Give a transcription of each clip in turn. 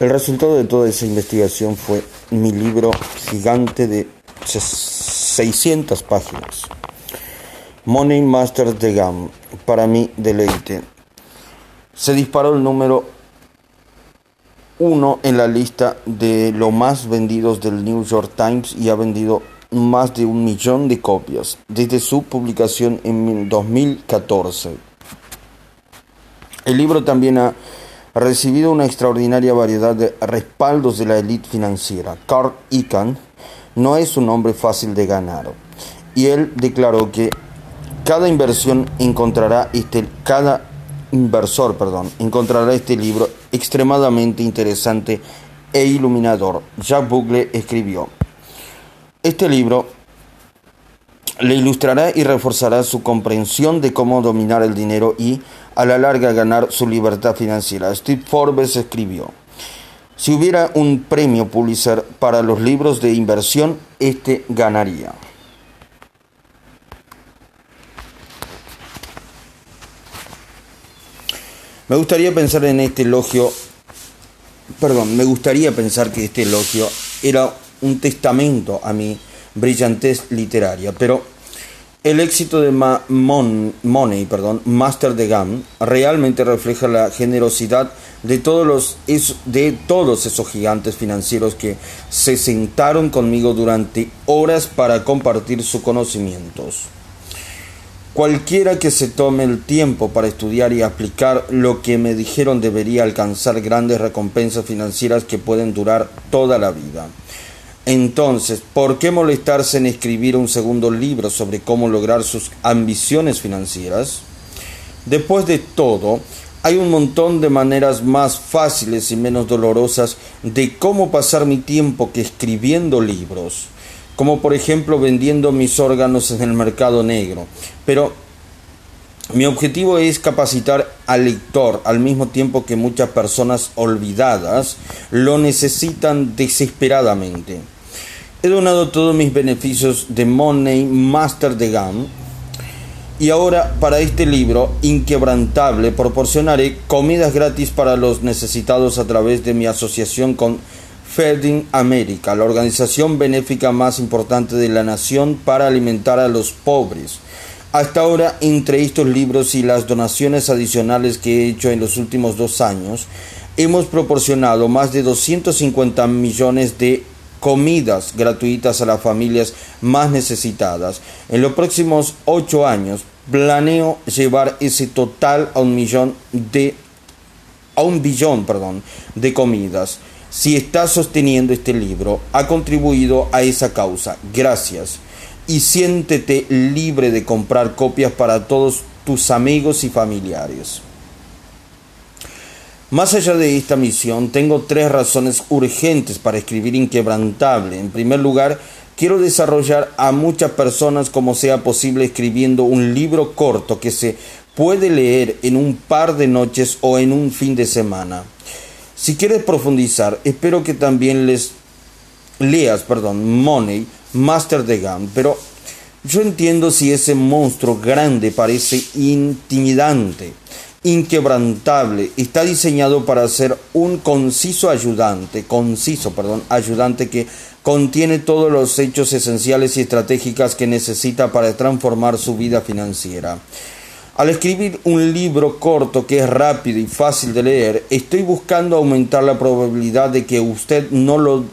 El resultado de toda esa investigación fue mi libro gigante de 600 páginas. Money Masters de GAM, para mi deleite. Se disparó el número uno en la lista de los más vendidos del New York Times y ha vendido más de un millón de copias desde su publicación en 2014. El libro también ha recibido una extraordinaria variedad de respaldos de la élite financiera. Carl Icahn no es un hombre fácil de ganar y él declaró que cada inversión encontrará este cada inversor, perdón, encontrará este libro extremadamente interesante e iluminador. Jack Bugle escribió: Este libro le ilustrará y reforzará su comprensión de cómo dominar el dinero y a la larga ganar su libertad financiera. Steve Forbes escribió, si hubiera un premio Pulitzer para los libros de inversión, este ganaría. Me gustaría pensar en este elogio, perdón, me gustaría pensar que este elogio era un testamento a mi brillantez literaria, pero el éxito de Money, perdón, Master de GAM, realmente refleja la generosidad de todos, los, de todos esos gigantes financieros que se sentaron conmigo durante horas para compartir sus conocimientos. Cualquiera que se tome el tiempo para estudiar y aplicar lo que me dijeron debería alcanzar grandes recompensas financieras que pueden durar toda la vida. Entonces, ¿por qué molestarse en escribir un segundo libro sobre cómo lograr sus ambiciones financieras? Después de todo, hay un montón de maneras más fáciles y menos dolorosas de cómo pasar mi tiempo que escribiendo libros, como por ejemplo vendiendo mis órganos en el mercado negro. Pero mi objetivo es capacitar al lector al mismo tiempo que muchas personas olvidadas lo necesitan desesperadamente. He donado todos mis beneficios de Money Master de GAM y ahora para este libro inquebrantable proporcionaré comidas gratis para los necesitados a través de mi asociación con Feeding America, la organización benéfica más importante de la nación para alimentar a los pobres. Hasta ahora, entre estos libros y las donaciones adicionales que he hecho en los últimos dos años, hemos proporcionado más de 250 millones de comidas gratuitas a las familias más necesitadas. En los próximos ocho años planeo llevar ese total a un millón de a un billón, perdón, de comidas. Si estás sosteniendo este libro, ha contribuido a esa causa. Gracias. Y siéntete libre de comprar copias para todos tus amigos y familiares. Más allá de esta misión, tengo tres razones urgentes para escribir Inquebrantable. En primer lugar, quiero desarrollar a muchas personas como sea posible escribiendo un libro corto que se puede leer en un par de noches o en un fin de semana. Si quieres profundizar, espero que también les leas, perdón, Money, Master de Gun, pero yo entiendo si ese monstruo grande parece intimidante inquebrantable. Está diseñado para ser un conciso ayudante, conciso, perdón, ayudante que contiene todos los hechos esenciales y estratégicas que necesita para transformar su vida financiera. Al escribir un libro corto que es rápido y fácil de leer, estoy buscando aumentar la probabilidad de que usted no lo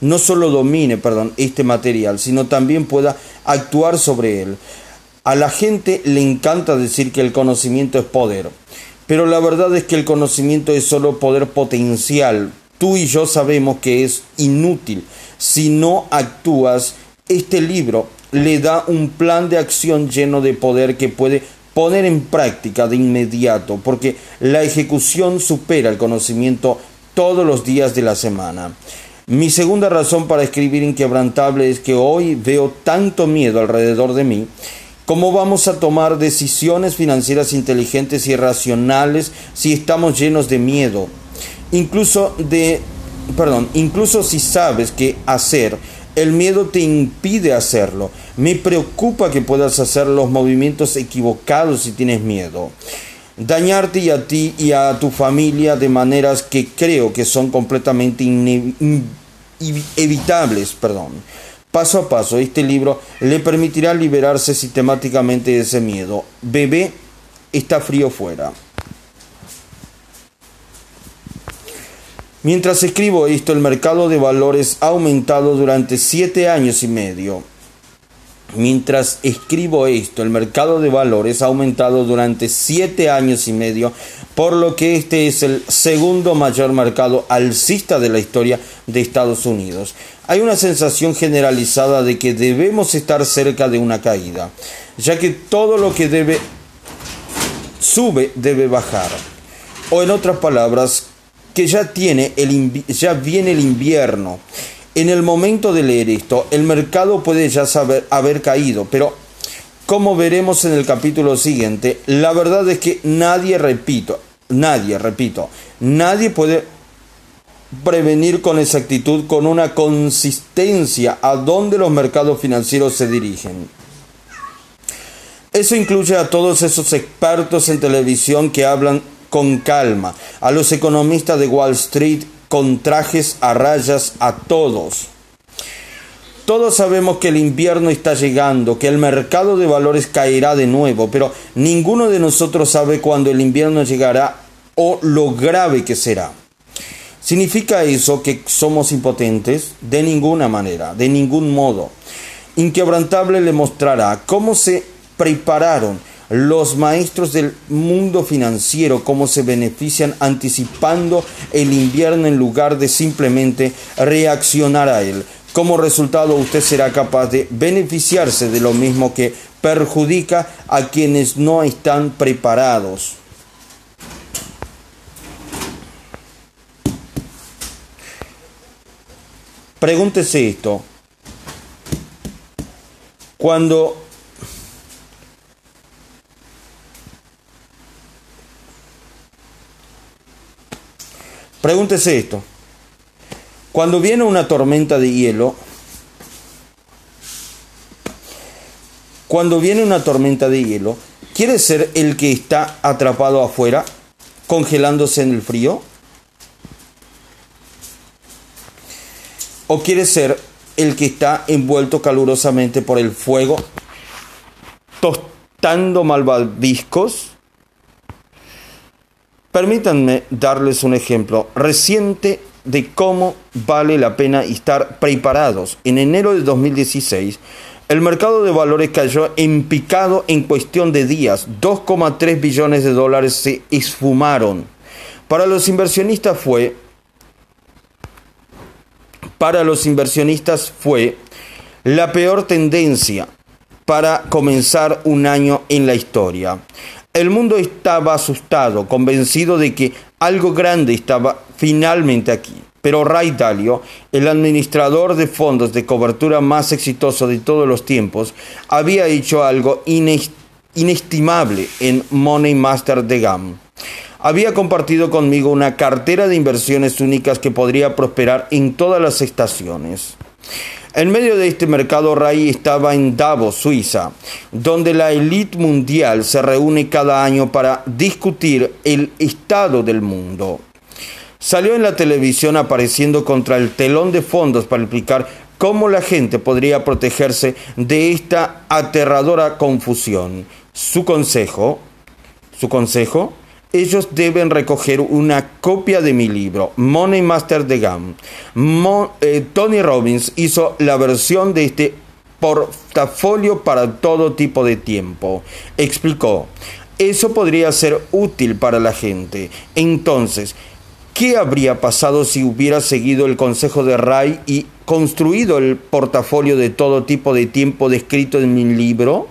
no solo domine, perdón, este material, sino también pueda actuar sobre él. A la gente le encanta decir que el conocimiento es poder, pero la verdad es que el conocimiento es solo poder potencial. Tú y yo sabemos que es inútil. Si no actúas, este libro le da un plan de acción lleno de poder que puede poner en práctica de inmediato, porque la ejecución supera el conocimiento todos los días de la semana. Mi segunda razón para escribir Inquebrantable es que hoy veo tanto miedo alrededor de mí ¿Cómo vamos a tomar decisiones financieras inteligentes y racionales si estamos llenos de miedo? Incluso de perdón, incluso si sabes qué hacer, el miedo te impide hacerlo. Me preocupa que puedas hacer los movimientos equivocados si tienes miedo. dañarte y a ti y a tu familia de maneras que creo que son completamente evitables, perdón. Paso a paso, este libro le permitirá liberarse sistemáticamente de ese miedo. Bebé, está frío fuera. Mientras escribo esto, el mercado de valores ha aumentado durante siete años y medio. Mientras escribo esto, el mercado de valores ha aumentado durante siete años y medio, por lo que este es el segundo mayor mercado alcista de la historia de Estados Unidos. Hay una sensación generalizada de que debemos estar cerca de una caída, ya que todo lo que debe sube debe bajar. O en otras palabras, que ya, tiene el, ya viene el invierno en el momento de leer esto, el mercado puede ya saber, haber caído, pero como veremos en el capítulo siguiente, la verdad es que nadie, repito, nadie, repito, nadie puede prevenir con exactitud, con una consistencia a dónde los mercados financieros se dirigen. Eso incluye a todos esos expertos en televisión que hablan con calma, a los economistas de Wall Street con trajes a rayas a todos. Todos sabemos que el invierno está llegando, que el mercado de valores caerá de nuevo, pero ninguno de nosotros sabe cuándo el invierno llegará o lo grave que será. ¿Significa eso que somos impotentes? De ninguna manera, de ningún modo. Inquebrantable le mostrará cómo se prepararon los maestros del mundo financiero, cómo se benefician anticipando el invierno en lugar de simplemente reaccionar a él. Como resultado, usted será capaz de beneficiarse de lo mismo que perjudica a quienes no están preparados. Pregúntese esto. Cuando Pregúntese esto. Cuando viene una tormenta de hielo, cuando viene una tormenta de hielo, ¿quiere ser el que está atrapado afuera, congelándose en el frío? ¿O quiere ser el que está envuelto calurosamente por el fuego, tostando malvaviscos? Permítanme darles un ejemplo reciente de cómo vale la pena estar preparados. En enero de 2016, el mercado de valores cayó en picado en cuestión de días. 2,3 billones de dólares se esfumaron. Para los inversionistas fue para los inversionistas fue la peor tendencia para comenzar un año en la historia. El mundo estaba asustado, convencido de que algo grande estaba finalmente aquí. Pero Ray Dalio, el administrador de fondos de cobertura más exitoso de todos los tiempos, había hecho algo inestimable en Money Master de GAM. Había compartido conmigo una cartera de inversiones únicas que podría prosperar en todas las estaciones. En medio de este mercado, Ray estaba en Davos, Suiza, donde la élite mundial se reúne cada año para discutir el estado del mundo. Salió en la televisión apareciendo contra el telón de fondos para explicar cómo la gente podría protegerse de esta aterradora confusión. Su consejo, su consejo, ellos deben recoger una copia de mi libro, Money Master de GAM. Eh, Tony Robbins hizo la versión de este portafolio para todo tipo de tiempo. Explicó, eso podría ser útil para la gente. Entonces, ¿qué habría pasado si hubiera seguido el consejo de Ray y construido el portafolio de todo tipo de tiempo descrito en mi libro?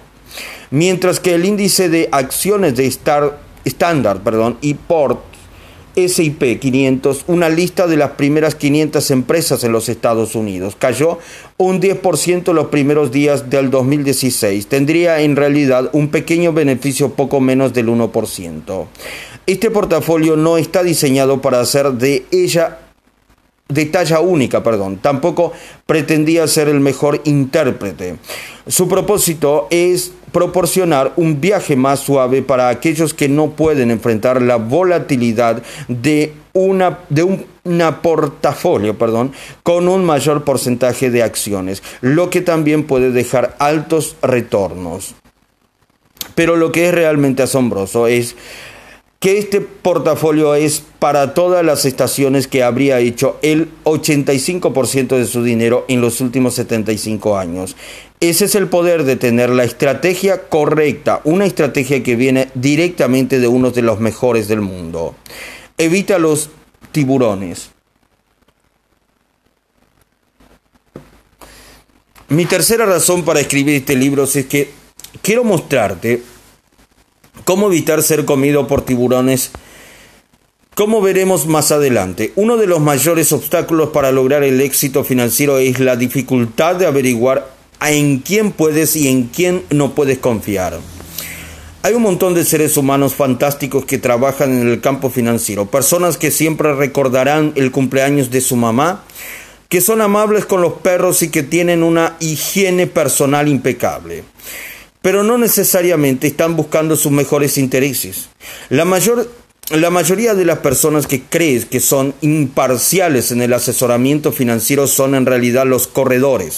Mientras que el índice de acciones de Star estándar, perdón, y Port SIP 500, una lista de las primeras 500 empresas en los Estados Unidos. Cayó un 10% los primeros días del 2016. Tendría en realidad un pequeño beneficio poco menos del 1%. Este portafolio no está diseñado para hacer de ella de talla única, perdón. Tampoco pretendía ser el mejor intérprete. Su propósito es proporcionar un viaje más suave para aquellos que no pueden enfrentar la volatilidad de una, de un portafolio perdón, con un mayor porcentaje de acciones, lo que también puede dejar altos retornos. Pero lo que es realmente asombroso es que este portafolio es para todas las estaciones que habría hecho el 85% de su dinero en los últimos 75 años. Ese es el poder de tener la estrategia correcta, una estrategia que viene directamente de uno de los mejores del mundo. Evita los tiburones. Mi tercera razón para escribir este libro es que quiero mostrarte cómo evitar ser comido por tiburones. Como veremos más adelante, uno de los mayores obstáculos para lograr el éxito financiero es la dificultad de averiguar en quién puedes y en quién no puedes confiar. Hay un montón de seres humanos fantásticos que trabajan en el campo financiero, personas que siempre recordarán el cumpleaños de su mamá, que son amables con los perros y que tienen una higiene personal impecable pero no necesariamente están buscando sus mejores intereses. La, mayor, la mayoría de las personas que crees que son imparciales en el asesoramiento financiero son en realidad los corredores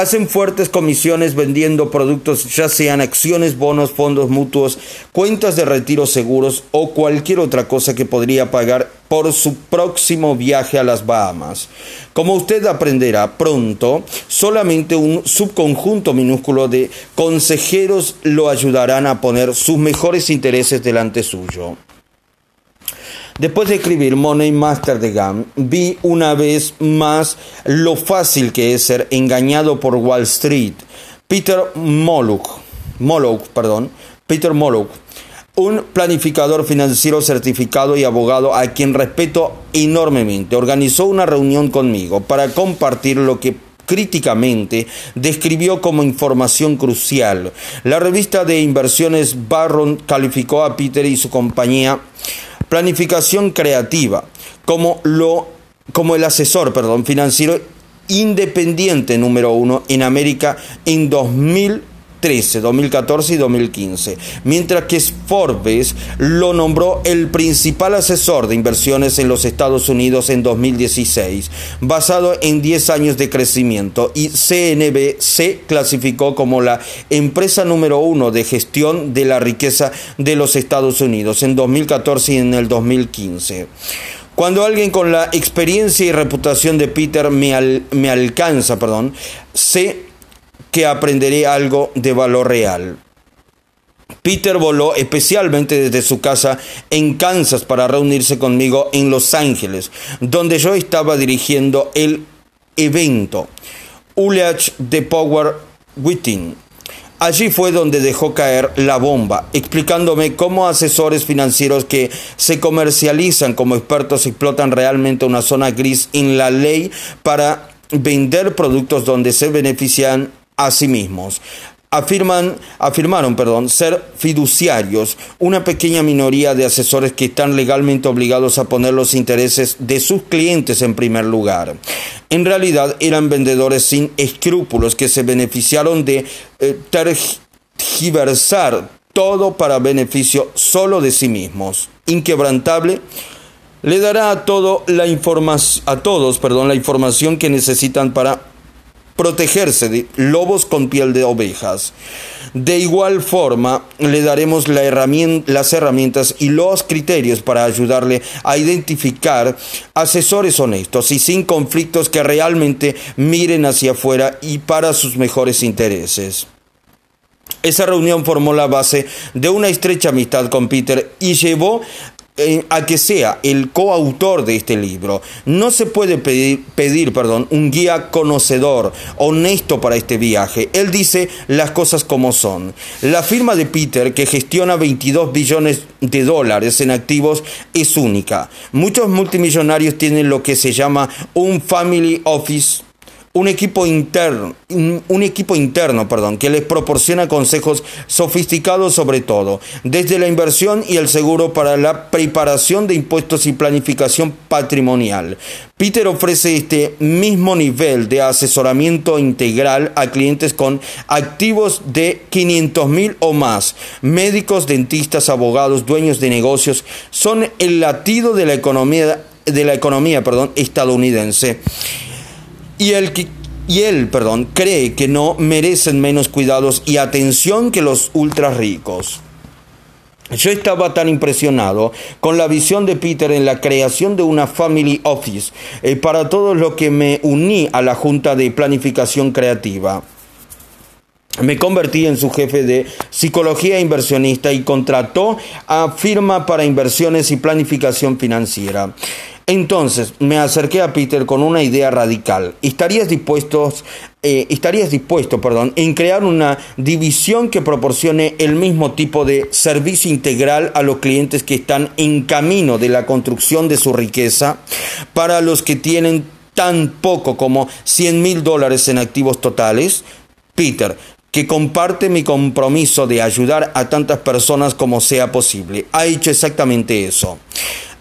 hacen fuertes comisiones vendiendo productos, ya sean acciones, bonos, fondos mutuos, cuentas de retiro seguros o cualquier otra cosa que podría pagar por su próximo viaje a las Bahamas. Como usted aprenderá pronto, solamente un subconjunto minúsculo de consejeros lo ayudarán a poner sus mejores intereses delante suyo. Después de escribir Money Master de GAM, vi una vez más lo fácil que es ser engañado por Wall Street. Peter Moloch, Moloch, perdón, Peter Moloch, un planificador financiero certificado y abogado a quien respeto enormemente, organizó una reunión conmigo para compartir lo que críticamente describió como información crucial. La revista de inversiones Barron calificó a Peter y su compañía Planificación creativa, como, lo, como el asesor perdón, financiero independiente número uno en América en 2013, 2014 y 2015, mientras que Forbes lo nombró el principal asesor de inversiones en los Estados Unidos en 2016, basado en 10 años de crecimiento, y CNB se clasificó como la empresa número uno de gestión de la riqueza de los Estados Unidos en 2014 y en el 2015. Cuando alguien con la experiencia y reputación de Peter me, me alcanza, perdón, sé que aprenderé algo de valor real. Peter voló especialmente desde su casa en Kansas para reunirse conmigo en Los Ángeles, donde yo estaba dirigiendo el evento Uleach de Power Witting. Allí fue donde dejó caer la bomba, explicándome cómo asesores financieros que se comercializan como expertos explotan realmente una zona gris en la ley para vender productos donde se benefician a sí mismos. Afirman, afirmaron perdón, ser fiduciarios, una pequeña minoría de asesores que están legalmente obligados a poner los intereses de sus clientes en primer lugar. En realidad eran vendedores sin escrúpulos que se beneficiaron de eh, tergiversar todo para beneficio solo de sí mismos. Inquebrantable le dará a, todo la a todos perdón, la información que necesitan para protegerse de lobos con piel de ovejas. De igual forma, le daremos las herramientas y los criterios para ayudarle a identificar asesores honestos y sin conflictos que realmente miren hacia afuera y para sus mejores intereses. Esa reunión formó la base de una estrecha amistad con Peter y llevó a que sea el coautor de este libro. No se puede pedir, pedir perdón, un guía conocedor, honesto para este viaje. Él dice las cosas como son. La firma de Peter, que gestiona 22 billones de dólares en activos, es única. Muchos multimillonarios tienen lo que se llama un family office un equipo interno, un equipo interno, perdón, que les proporciona consejos sofisticados sobre todo, desde la inversión y el seguro para la preparación de impuestos y planificación patrimonial. Peter ofrece este mismo nivel de asesoramiento integral a clientes con activos de 500 mil o más. Médicos, dentistas, abogados, dueños de negocios son el latido de la economía, de la economía perdón, estadounidense. Y el y él, perdón, cree que no merecen menos cuidados y atención que los ultra ricos. Yo estaba tan impresionado con la visión de Peter en la creación de una Family Office eh, para todo lo que me uní a la Junta de Planificación Creativa. Me convertí en su jefe de psicología inversionista y contrató a firma para inversiones y planificación financiera. Entonces me acerqué a Peter con una idea radical. ¿Estarías, dispuestos, eh, estarías dispuesto perdón, en crear una división que proporcione el mismo tipo de servicio integral a los clientes que están en camino de la construcción de su riqueza para los que tienen tan poco como 100 mil dólares en activos totales? Peter, que comparte mi compromiso de ayudar a tantas personas como sea posible. Ha hecho exactamente eso.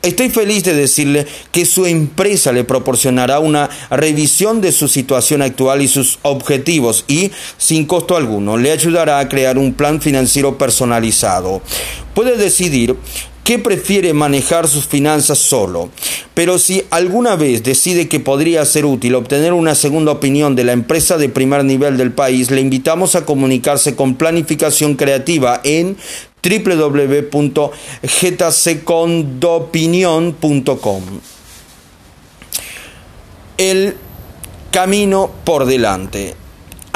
Estoy feliz de decirle que su empresa le proporcionará una revisión de su situación actual y sus objetivos y, sin costo alguno, le ayudará a crear un plan financiero personalizado. Puede decidir que prefiere manejar sus finanzas solo. Pero si alguna vez decide que podría ser útil obtener una segunda opinión de la empresa de primer nivel del país, le invitamos a comunicarse con Planificación Creativa en www.getasecondopinion.com. El camino por delante.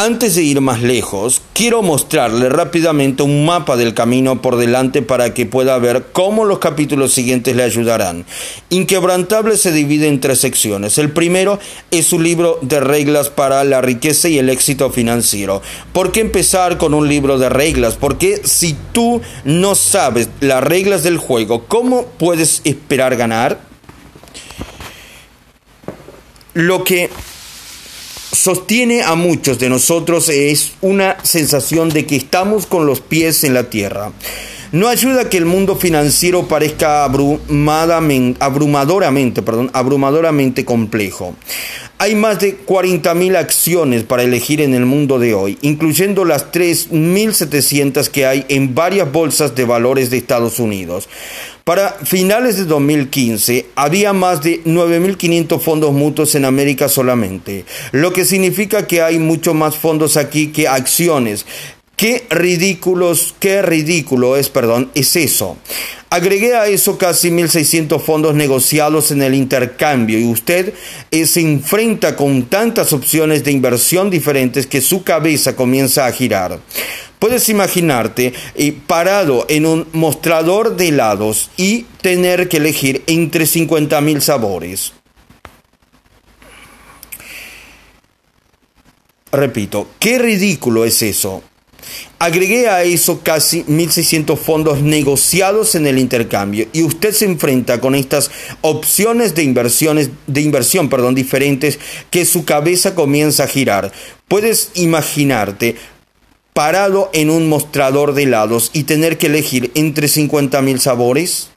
Antes de ir más lejos, quiero mostrarle rápidamente un mapa del camino por delante para que pueda ver cómo los capítulos siguientes le ayudarán. Inquebrantable se divide en tres secciones. El primero es un libro de reglas para la riqueza y el éxito financiero. ¿Por qué empezar con un libro de reglas? Porque si tú no sabes las reglas del juego, ¿cómo puedes esperar ganar? Lo que sostiene a muchos de nosotros es una sensación de que estamos con los pies en la tierra. No ayuda que el mundo financiero parezca abrumadoramente, perdón, abrumadoramente complejo. Hay más de 40.000 acciones para elegir en el mundo de hoy, incluyendo las 3.700 que hay en varias bolsas de valores de Estados Unidos. Para finales de 2015 había más de 9.500 fondos mutuos en América solamente, lo que significa que hay mucho más fondos aquí que acciones. Qué ridículos, qué ridículo es, perdón, es eso. Agregué a eso casi 1.600 fondos negociados en el intercambio y usted eh, se enfrenta con tantas opciones de inversión diferentes que su cabeza comienza a girar. Puedes imaginarte eh, parado en un mostrador de helados y tener que elegir entre 50.000 sabores. Repito, qué ridículo es eso. Agregué a eso casi 1.600 fondos negociados en el intercambio y usted se enfrenta con estas opciones de, inversiones, de inversión perdón, diferentes que su cabeza comienza a girar. Puedes imaginarte parado en un mostrador de helados y tener que elegir entre 50.000 sabores?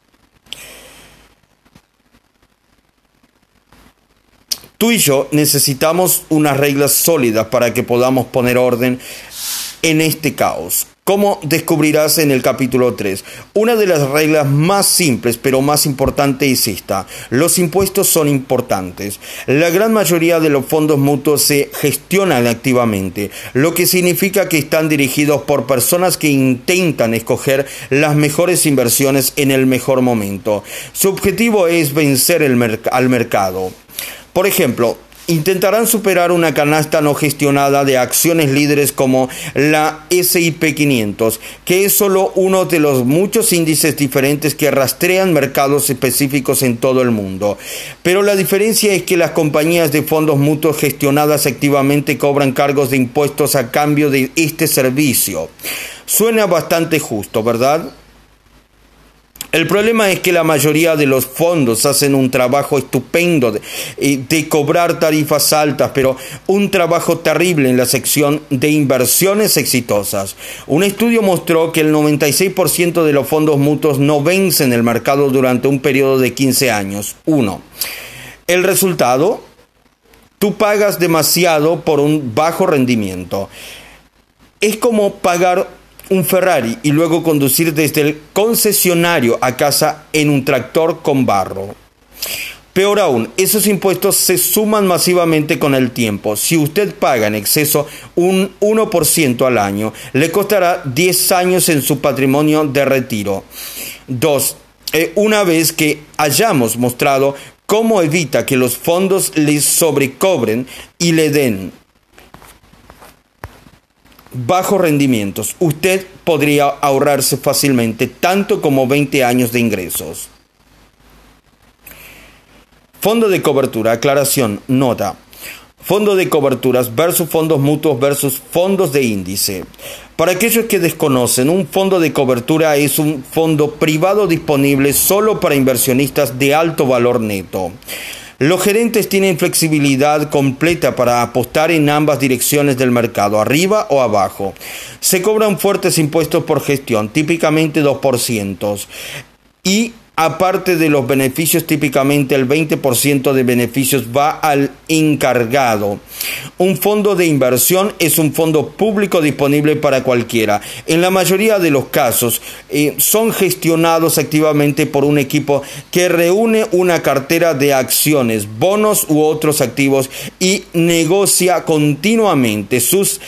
Tú y yo necesitamos unas reglas sólidas para que podamos poner orden en este caos. ¿Cómo descubrirás en el capítulo 3? Una de las reglas más simples pero más importante es esta. Los impuestos son importantes. La gran mayoría de los fondos mutuos se gestionan activamente, lo que significa que están dirigidos por personas que intentan escoger las mejores inversiones en el mejor momento. Su objetivo es vencer al mercado. Por ejemplo, intentarán superar una canasta no gestionada de acciones líderes como la SIP 500, que es solo uno de los muchos índices diferentes que rastrean mercados específicos en todo el mundo. Pero la diferencia es que las compañías de fondos mutuos gestionadas activamente cobran cargos de impuestos a cambio de este servicio. Suena bastante justo, ¿verdad? El problema es que la mayoría de los fondos hacen un trabajo estupendo de, cobrar tarifas altas, pero un trabajo terrible en la sección de inversiones exitosas. Un estudio mostró que el 96% de los fondos mutuos no vencen el mercado durante un periodo de 15 años. Uno. El resultado, tú pagas demasiado por un bajo rendimiento. Es como pagar un Ferrari y luego conducir desde el concesionario a casa en un tractor con barro. Peor aún, esos impuestos se suman masivamente con el tiempo. Si usted paga en exceso un 1% al año, le costará 10 años en su patrimonio de retiro. 2. Eh, una vez que hayamos mostrado cómo evita que los fondos le sobrecobren y le den bajos rendimientos, usted podría ahorrarse fácilmente tanto como 20 años de ingresos. Fondo de cobertura, aclaración, nota. Fondo de coberturas versus fondos mutuos versus fondos de índice. Para aquellos que desconocen, un fondo de cobertura es un fondo privado disponible solo para inversionistas de alto valor neto. Los gerentes tienen flexibilidad completa para apostar en ambas direcciones del mercado, arriba o abajo. Se cobran fuertes impuestos por gestión, típicamente 2%, y Aparte de los beneficios, típicamente el 20% de beneficios va al encargado. Un fondo de inversión es un fondo público disponible para cualquiera. En la mayoría de los casos eh, son gestionados activamente por un equipo que reúne una cartera de acciones, bonos u otros activos y negocia continuamente sus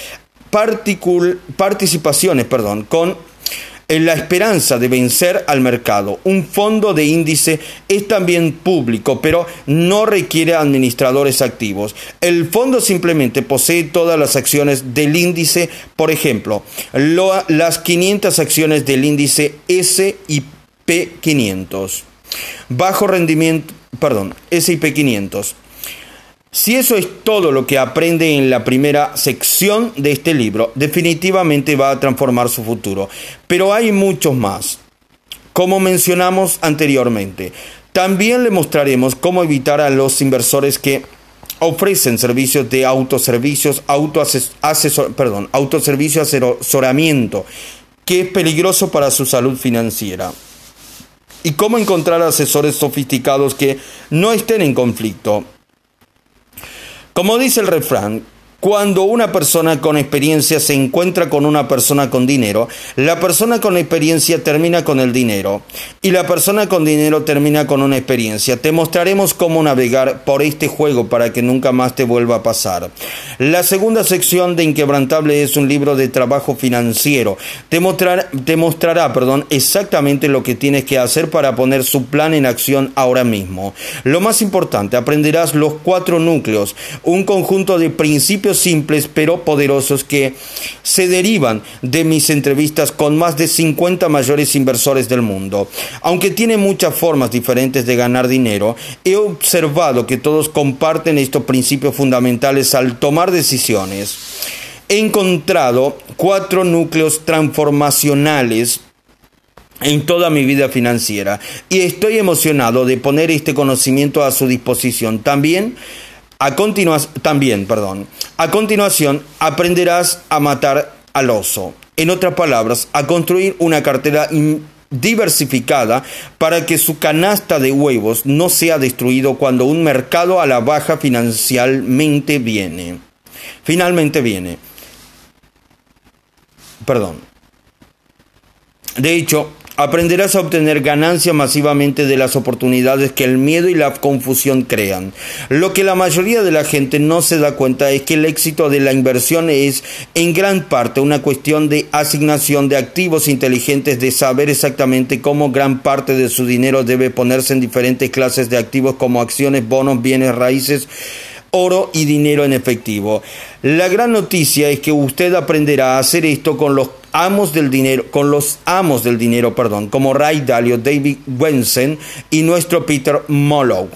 participaciones perdón, con en la esperanza de vencer al mercado. Un fondo de índice es también público, pero no requiere administradores activos. El fondo simplemente posee todas las acciones del índice, por ejemplo, las 500 acciones del índice S&P 500. Bajo rendimiento, perdón, S&P 500 si eso es todo lo que aprende en la primera sección de este libro, definitivamente va a transformar su futuro. Pero hay muchos más. Como mencionamos anteriormente, también le mostraremos cómo evitar a los inversores que ofrecen servicios de autoservicios, autoservicio asesoramiento, que es peligroso para su salud financiera. Y cómo encontrar asesores sofisticados que no estén en conflicto como dice el refrán, cuando una persona con experiencia se encuentra con una persona con dinero, la persona con experiencia termina con el dinero y la persona con dinero termina con una experiencia. Te mostraremos cómo navegar por este juego para que nunca más te vuelva a pasar. La segunda sección de Inquebrantable es un libro de trabajo financiero. Te, te mostrará perdón, exactamente lo que tienes que hacer para poner su plan en acción ahora mismo. Lo más importante, aprenderás los cuatro núcleos, un conjunto de principios simples pero poderosos que se derivan de mis entrevistas con más de 50 mayores inversores del mundo. Aunque tiene muchas formas diferentes de ganar dinero, he observado que todos comparten estos principios fundamentales al tomar decisiones. He encontrado cuatro núcleos transformacionales en toda mi vida financiera y estoy emocionado de poner este conocimiento a su disposición. También a continuación, también, perdón. A continuación, aprenderás a matar al oso. En otras palabras, a construir una cartera diversificada para que su canasta de huevos no sea destruido cuando un mercado a la baja financieramente viene. Finalmente viene. Perdón. De hecho, Aprenderás a obtener ganancia masivamente de las oportunidades que el miedo y la confusión crean. Lo que la mayoría de la gente no se da cuenta es que el éxito de la inversión es en gran parte una cuestión de asignación de activos inteligentes, de saber exactamente cómo gran parte de su dinero debe ponerse en diferentes clases de activos como acciones, bonos, bienes raíces, oro y dinero en efectivo. La gran noticia es que usted aprenderá a hacer esto con los amos del dinero, con los amos del dinero, perdón, como Ray Dalio, David Wensen y nuestro Peter Mollow.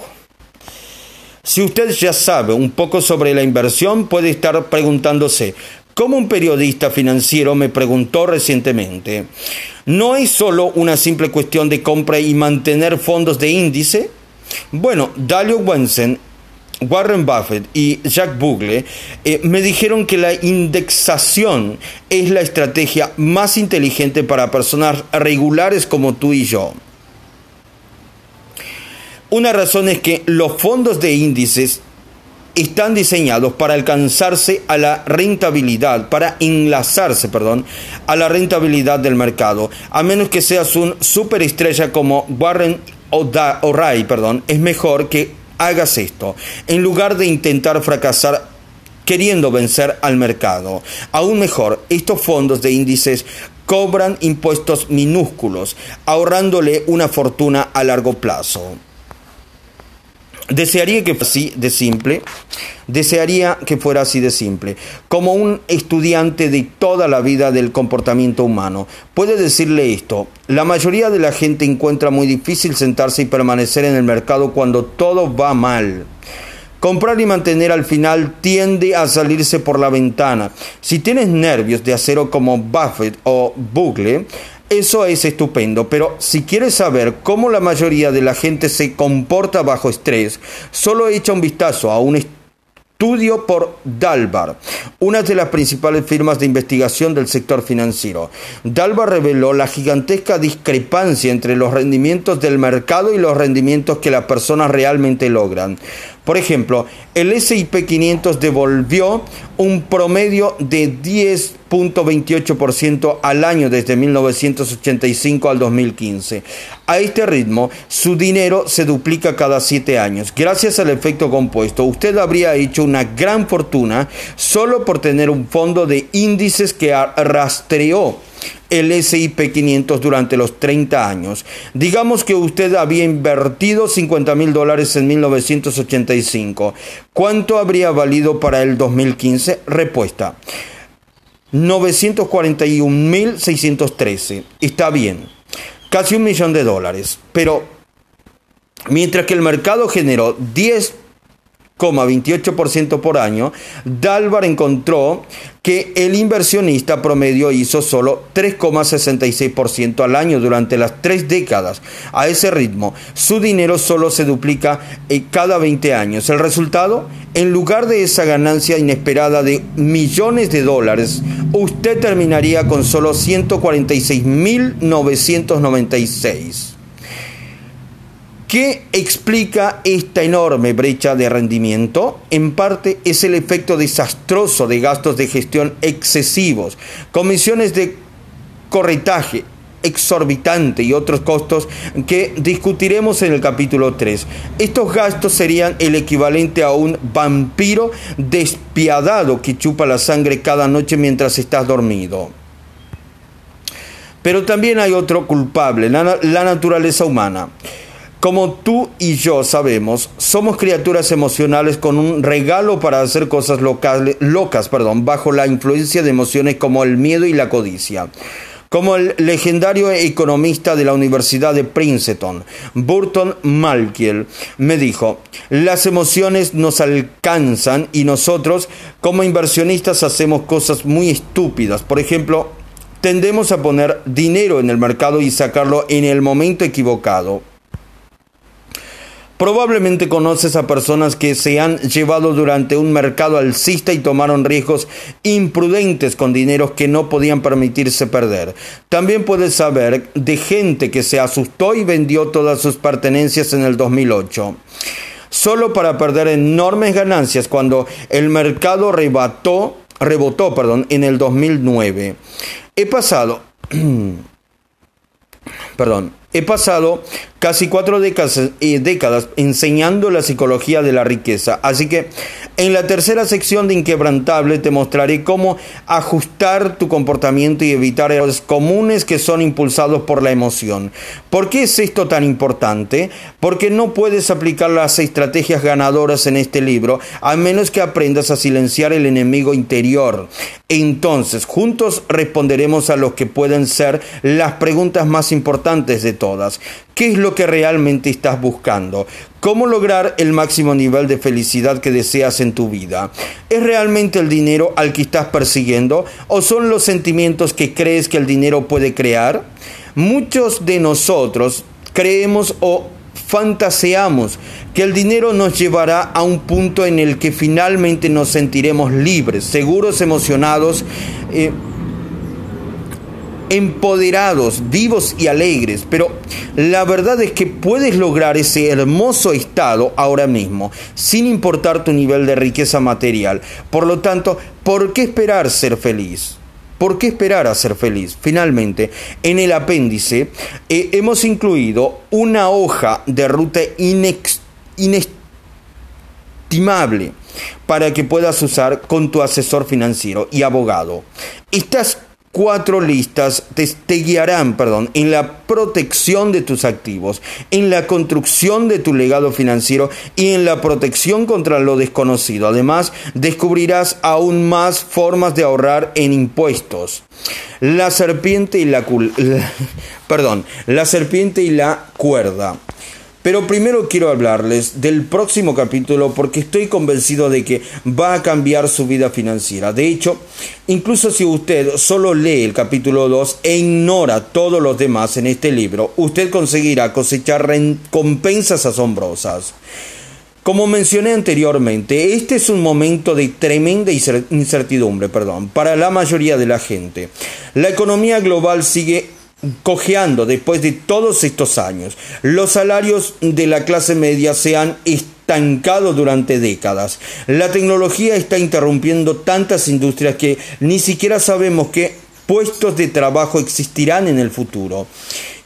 Si usted ya sabe un poco sobre la inversión, puede estar preguntándose, como un periodista financiero me preguntó recientemente, ¿no es solo una simple cuestión de compra y mantener fondos de índice? Bueno, Dalio Wensen Warren Buffett y Jack Bogle eh, me dijeron que la indexación es la estrategia más inteligente para personas regulares como tú y yo. Una razón es que los fondos de índices están diseñados para alcanzarse a la rentabilidad, para enlazarse, perdón, a la rentabilidad del mercado. A menos que seas un superestrella como Warren O'Reilly, perdón, es mejor que hagas esto, en lugar de intentar fracasar queriendo vencer al mercado. Aún mejor, estos fondos de índices cobran impuestos minúsculos, ahorrándole una fortuna a largo plazo. Desearía que fuera así de simple, desearía que fuera así de simple, como un estudiante de toda la vida del comportamiento humano. Puede decirle esto, la mayoría de la gente encuentra muy difícil sentarse y permanecer en el mercado cuando todo va mal. Comprar y mantener al final tiende a salirse por la ventana. Si tienes nervios de acero como Buffett o Bugle, eso es estupendo, pero si quieres saber cómo la mayoría de la gente se comporta bajo estrés, solo echa un vistazo a un estudio por Dalbar, una de las principales firmas de investigación del sector financiero. Dalbar reveló la gigantesca discrepancia entre los rendimientos del mercado y los rendimientos que las personas realmente logran. Por ejemplo, el SIP 500 devolvió un promedio de 10.28% al año desde 1985 al 2015. A este ritmo, su dinero se duplica cada siete años. Gracias al efecto compuesto, usted habría hecho una gran fortuna solo por tener un fondo de índices que rastreó el SIP 500 durante los 30 años. Digamos que usted había invertido 50 mil dólares en 1985. ¿Cuánto habría valido para el 2015? Respuesta. 941.613. Está bien. Casi un millón de dólares. Pero mientras que el mercado generó 10 28% por año, Dalbar encontró que el inversionista promedio hizo solo 3,66% al año durante las tres décadas. A ese ritmo, su dinero solo se duplica eh, cada 20 años. El resultado, en lugar de esa ganancia inesperada de millones de dólares, usted terminaría con solo 146.996. ¿Qué explica esta enorme brecha de rendimiento? En parte es el efecto desastroso de gastos de gestión excesivos, comisiones de corretaje exorbitante y otros costos que discutiremos en el capítulo 3. Estos gastos serían el equivalente a un vampiro despiadado que chupa la sangre cada noche mientras estás dormido. Pero también hay otro culpable, la, la naturaleza humana. Como tú y yo sabemos, somos criaturas emocionales con un regalo para hacer cosas locas perdón, bajo la influencia de emociones como el miedo y la codicia. Como el legendario economista de la Universidad de Princeton, Burton Malkiel, me dijo, las emociones nos alcanzan y nosotros como inversionistas hacemos cosas muy estúpidas. Por ejemplo, tendemos a poner dinero en el mercado y sacarlo en el momento equivocado. Probablemente conoces a personas que se han llevado durante un mercado alcista y tomaron riesgos imprudentes con dineros que no podían permitirse perder. También puedes saber de gente que se asustó y vendió todas sus pertenencias en el 2008 solo para perder enormes ganancias cuando el mercado rebotó perdón, en el 2009. He pasado, perdón, he pasado casi cuatro décadas, eh, décadas, enseñando la psicología de la riqueza. Así que en la tercera sección de Inquebrantable te mostraré cómo ajustar tu comportamiento y evitar errores comunes que son impulsados por la emoción. ¿Por qué es esto tan importante? Porque no puedes aplicar las estrategias ganadoras en este libro a menos que aprendas a silenciar el enemigo interior. Entonces, juntos responderemos a los que pueden ser las preguntas más importantes de todas. ¿Qué es lo que realmente estás buscando? ¿Cómo lograr el máximo nivel de felicidad que deseas en tu vida? ¿Es realmente el dinero al que estás persiguiendo o son los sentimientos que crees que el dinero puede crear? Muchos de nosotros creemos o fantaseamos que el dinero nos llevará a un punto en el que finalmente nos sentiremos libres, seguros, emocionados, eh, empoderados, vivos y alegres. Pero la verdad es que puedes lograr ese hermoso estado ahora mismo, sin importar tu nivel de riqueza material. Por lo tanto, ¿por qué esperar ser feliz? ¿Por qué esperar a ser feliz? Finalmente, en el apéndice eh, hemos incluido una hoja de ruta inestimable para que puedas usar con tu asesor financiero y abogado. Estas cuatro listas te, guiarán perdón, en la protección de tus activos, en la construcción de tu legado financiero y en la protección contra lo desconocido. Además, descubrirás aún más formas de ahorrar en impuestos. La serpiente y la, la perdón, la serpiente y la cuerda. Pero primero quiero hablarles del próximo capítulo porque estoy convencido de que va a cambiar su vida financiera. De hecho, incluso si usted solo lee el capítulo 2 e ignora todos los demás en este libro, usted conseguirá cosechar recompensas asombrosas. Como mencioné anteriormente, este es un momento de tremenda incertidumbre perdón, para la mayoría de la gente. La economía global sigue cojeando después de todos estos años. Los salarios de la clase media se han estancado durante décadas. La tecnología está interrumpiendo tantas industrias que ni siquiera sabemos qué puestos de trabajo existirán en el futuro.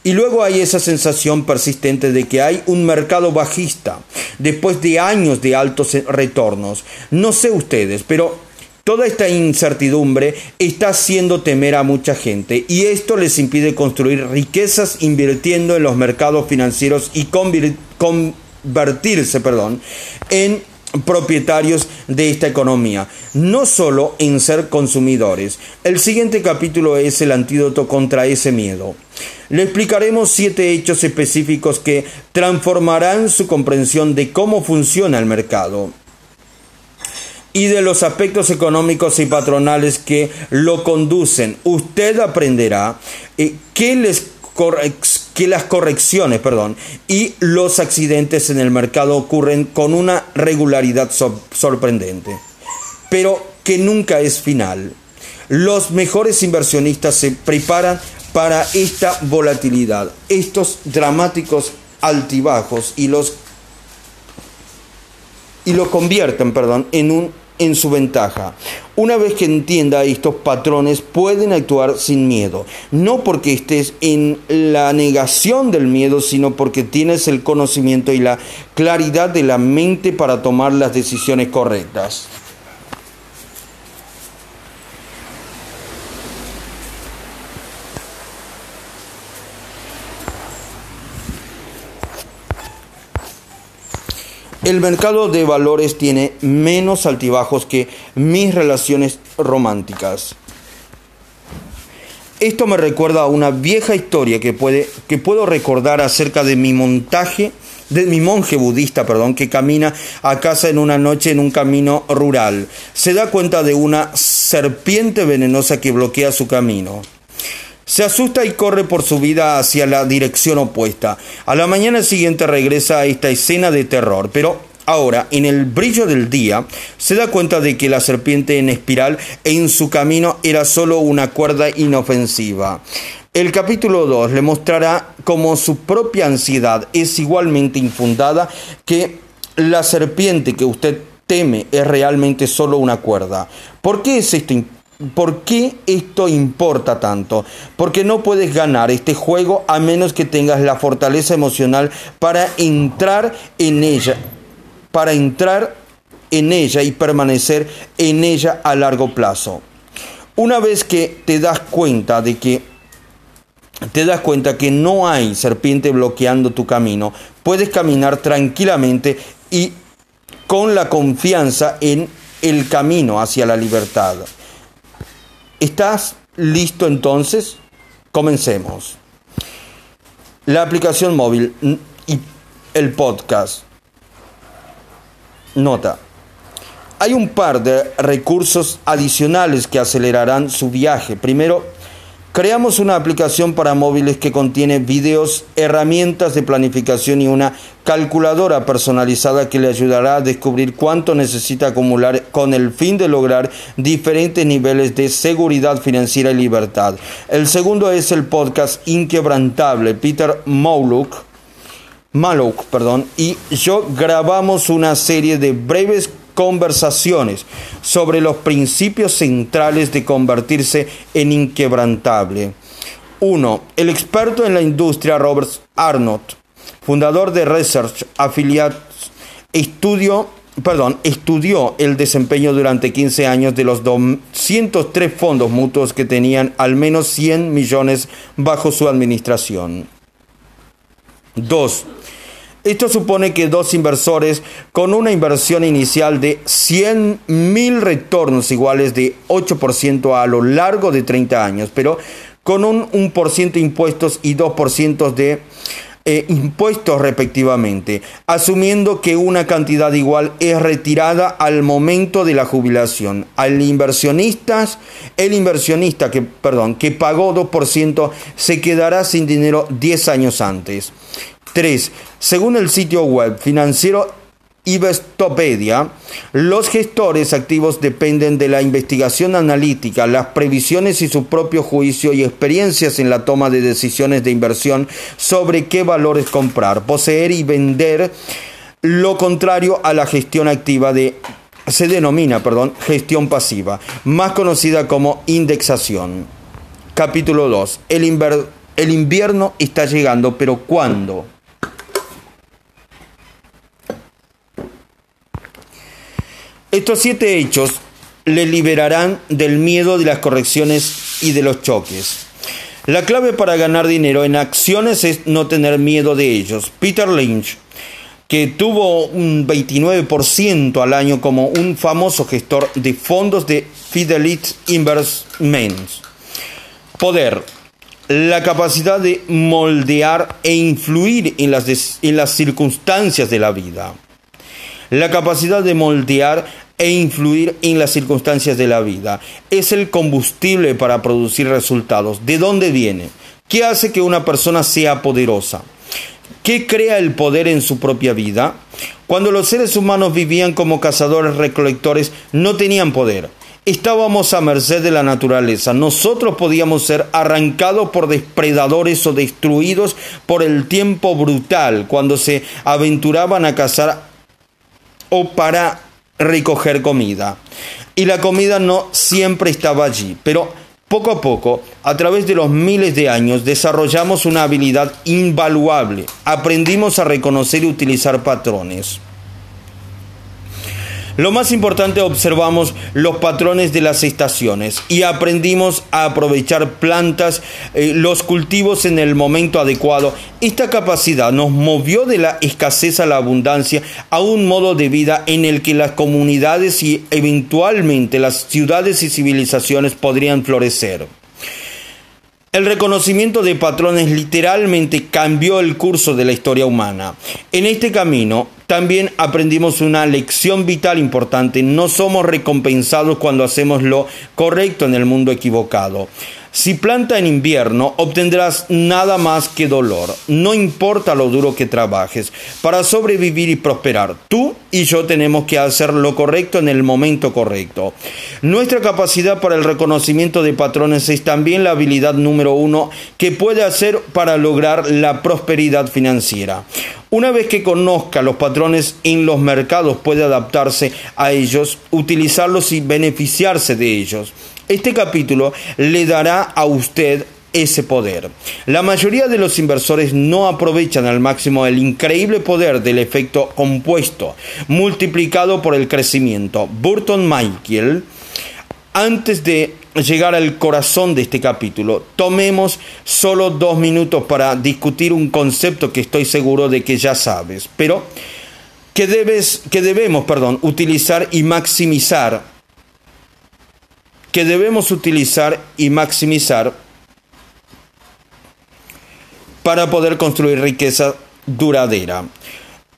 Y luego hay esa sensación persistente de que hay un mercado bajista después de años de altos retornos. No sé ustedes, pero Toda esta incertidumbre está haciendo temer a mucha gente y esto les impide construir riquezas invirtiendo en los mercados financieros y convertirse perdón, en propietarios de esta economía, no solo en ser consumidores. El siguiente capítulo es el antídoto contra ese miedo. Le explicaremos siete hechos específicos que transformarán su comprensión de cómo funciona el mercado y de los aspectos económicos y patronales que lo conducen. Usted aprenderá eh, que, les que las correcciones perdón, y los accidentes en el mercado ocurren con una regularidad sorprendente, pero que nunca es final. Los mejores inversionistas se preparan para esta volatilidad, estos dramáticos altibajos y los y lo convierten, perdón, en un en su ventaja. Una vez que entienda estos patrones, pueden actuar sin miedo. No porque estés en la negación del miedo, sino porque tienes el conocimiento y la claridad de la mente para tomar las decisiones correctas. El mercado de valores tiene menos altibajos que mis relaciones románticas. Esto me recuerda a una vieja historia que, puede, que puedo recordar acerca de mi montaje, de mi monje budista, perdón, que camina a casa en una noche en un camino rural. Se da cuenta de una serpiente venenosa que bloquea su camino. Se asusta y corre por su vida hacia la dirección opuesta. A la mañana siguiente regresa a esta escena de terror, pero ahora, en el brillo del día, se da cuenta de que la serpiente en espiral en su camino era solo una cuerda inofensiva. El capítulo 2 le mostrará cómo su propia ansiedad es igualmente infundada, que la serpiente que usted teme es realmente solo una cuerda. ¿Por qué es esto ¿Por qué esto importa tanto? Porque no puedes ganar este juego a menos que tengas la fortaleza emocional para entrar en ella, para entrar en ella y permanecer en ella a largo plazo. Una vez que te das cuenta de que te das cuenta que no hay serpiente bloqueando tu camino, puedes caminar tranquilamente y con la confianza en el camino hacia la libertad. ¿Estás listo entonces? Comencemos. la aplicación móvil y el podcast. Nota. Hay un par de recursos adicionales que acelerarán su viaje. Primero, creamos una aplicación para móviles que contiene videos, herramientas de planificación y una calculadora personalizada que le ayudará a descubrir cuánto necesita acumular con el fin de lograr diferentes niveles de seguridad financiera y libertad. El segundo es el podcast Inquebrantable. Peter Malouk, Malouk perdón, y yo grabamos una serie de breves conversaciones sobre los principios centrales de convertirse en inquebrantable. 1. El experto en la industria Robert Arnott, fundador de Research Affiliates, estudió, perdón, estudió el desempeño durante 15 años de los 203 fondos mutuos que tenían al menos 100 millones bajo su administración. 2. Esto supone que dos inversores con una inversión inicial de 100 mil retornos iguales de 8% a lo largo de 30 años, pero con un 1% de impuestos y 2% de eh, impuestos respectivamente, asumiendo que una cantidad igual es retirada al momento de la jubilación. Al inversionista, el inversionista que, perdón, que pagó 2% se quedará sin dinero 10 años antes. 3. Según el sitio web financiero Ibestopedia, los gestores activos dependen de la investigación analítica, las previsiones y su propio juicio y experiencias en la toma de decisiones de inversión sobre qué valores comprar, poseer y vender, lo contrario a la gestión activa de se denomina, perdón, gestión pasiva, más conocida como indexación. Capítulo 2. El, el invierno está llegando, pero ¿cuándo? Estos siete hechos le liberarán del miedo de las correcciones y de los choques. La clave para ganar dinero en acciones es no tener miedo de ellos. Peter Lynch, que tuvo un 29% al año como un famoso gestor de fondos de Fidelity Investments. Poder. La capacidad de moldear e influir en las, en las circunstancias de la vida. La capacidad de moldear e influir en las circunstancias de la vida. Es el combustible para producir resultados. ¿De dónde viene? ¿Qué hace que una persona sea poderosa? ¿Qué crea el poder en su propia vida? Cuando los seres humanos vivían como cazadores recolectores, no tenían poder. Estábamos a merced de la naturaleza. Nosotros podíamos ser arrancados por depredadores o destruidos por el tiempo brutal cuando se aventuraban a cazar o para recoger comida. Y la comida no siempre estaba allí, pero poco a poco, a través de los miles de años, desarrollamos una habilidad invaluable. Aprendimos a reconocer y utilizar patrones. Lo más importante, observamos los patrones de las estaciones y aprendimos a aprovechar plantas, eh, los cultivos en el momento adecuado. Esta capacidad nos movió de la escasez a la abundancia a un modo de vida en el que las comunidades y eventualmente las ciudades y civilizaciones podrían florecer. El reconocimiento de patrones literalmente cambió el curso de la historia humana. En este camino también aprendimos una lección vital importante. No somos recompensados cuando hacemos lo correcto en el mundo equivocado. Si planta en invierno, obtendrás nada más que dolor. No importa lo duro que trabajes. Para sobrevivir y prosperar, tú y yo tenemos que hacer lo correcto en el momento correcto. Nuestra capacidad para el reconocimiento de patrones es también la habilidad número uno que puede hacer para lograr la prosperidad financiera. Una vez que conozca los patrones en los mercados, puede adaptarse a ellos, utilizarlos y beneficiarse de ellos. Este capítulo le dará a usted ese poder. La mayoría de los inversores no aprovechan al máximo el increíble poder del efecto compuesto multiplicado por el crecimiento. Burton Michael, antes de llegar al corazón de este capítulo, tomemos solo dos minutos para discutir un concepto que estoy seguro de que ya sabes, pero que, debes, que debemos perdón, utilizar y maximizar que debemos utilizar y maximizar para poder construir riqueza duradera.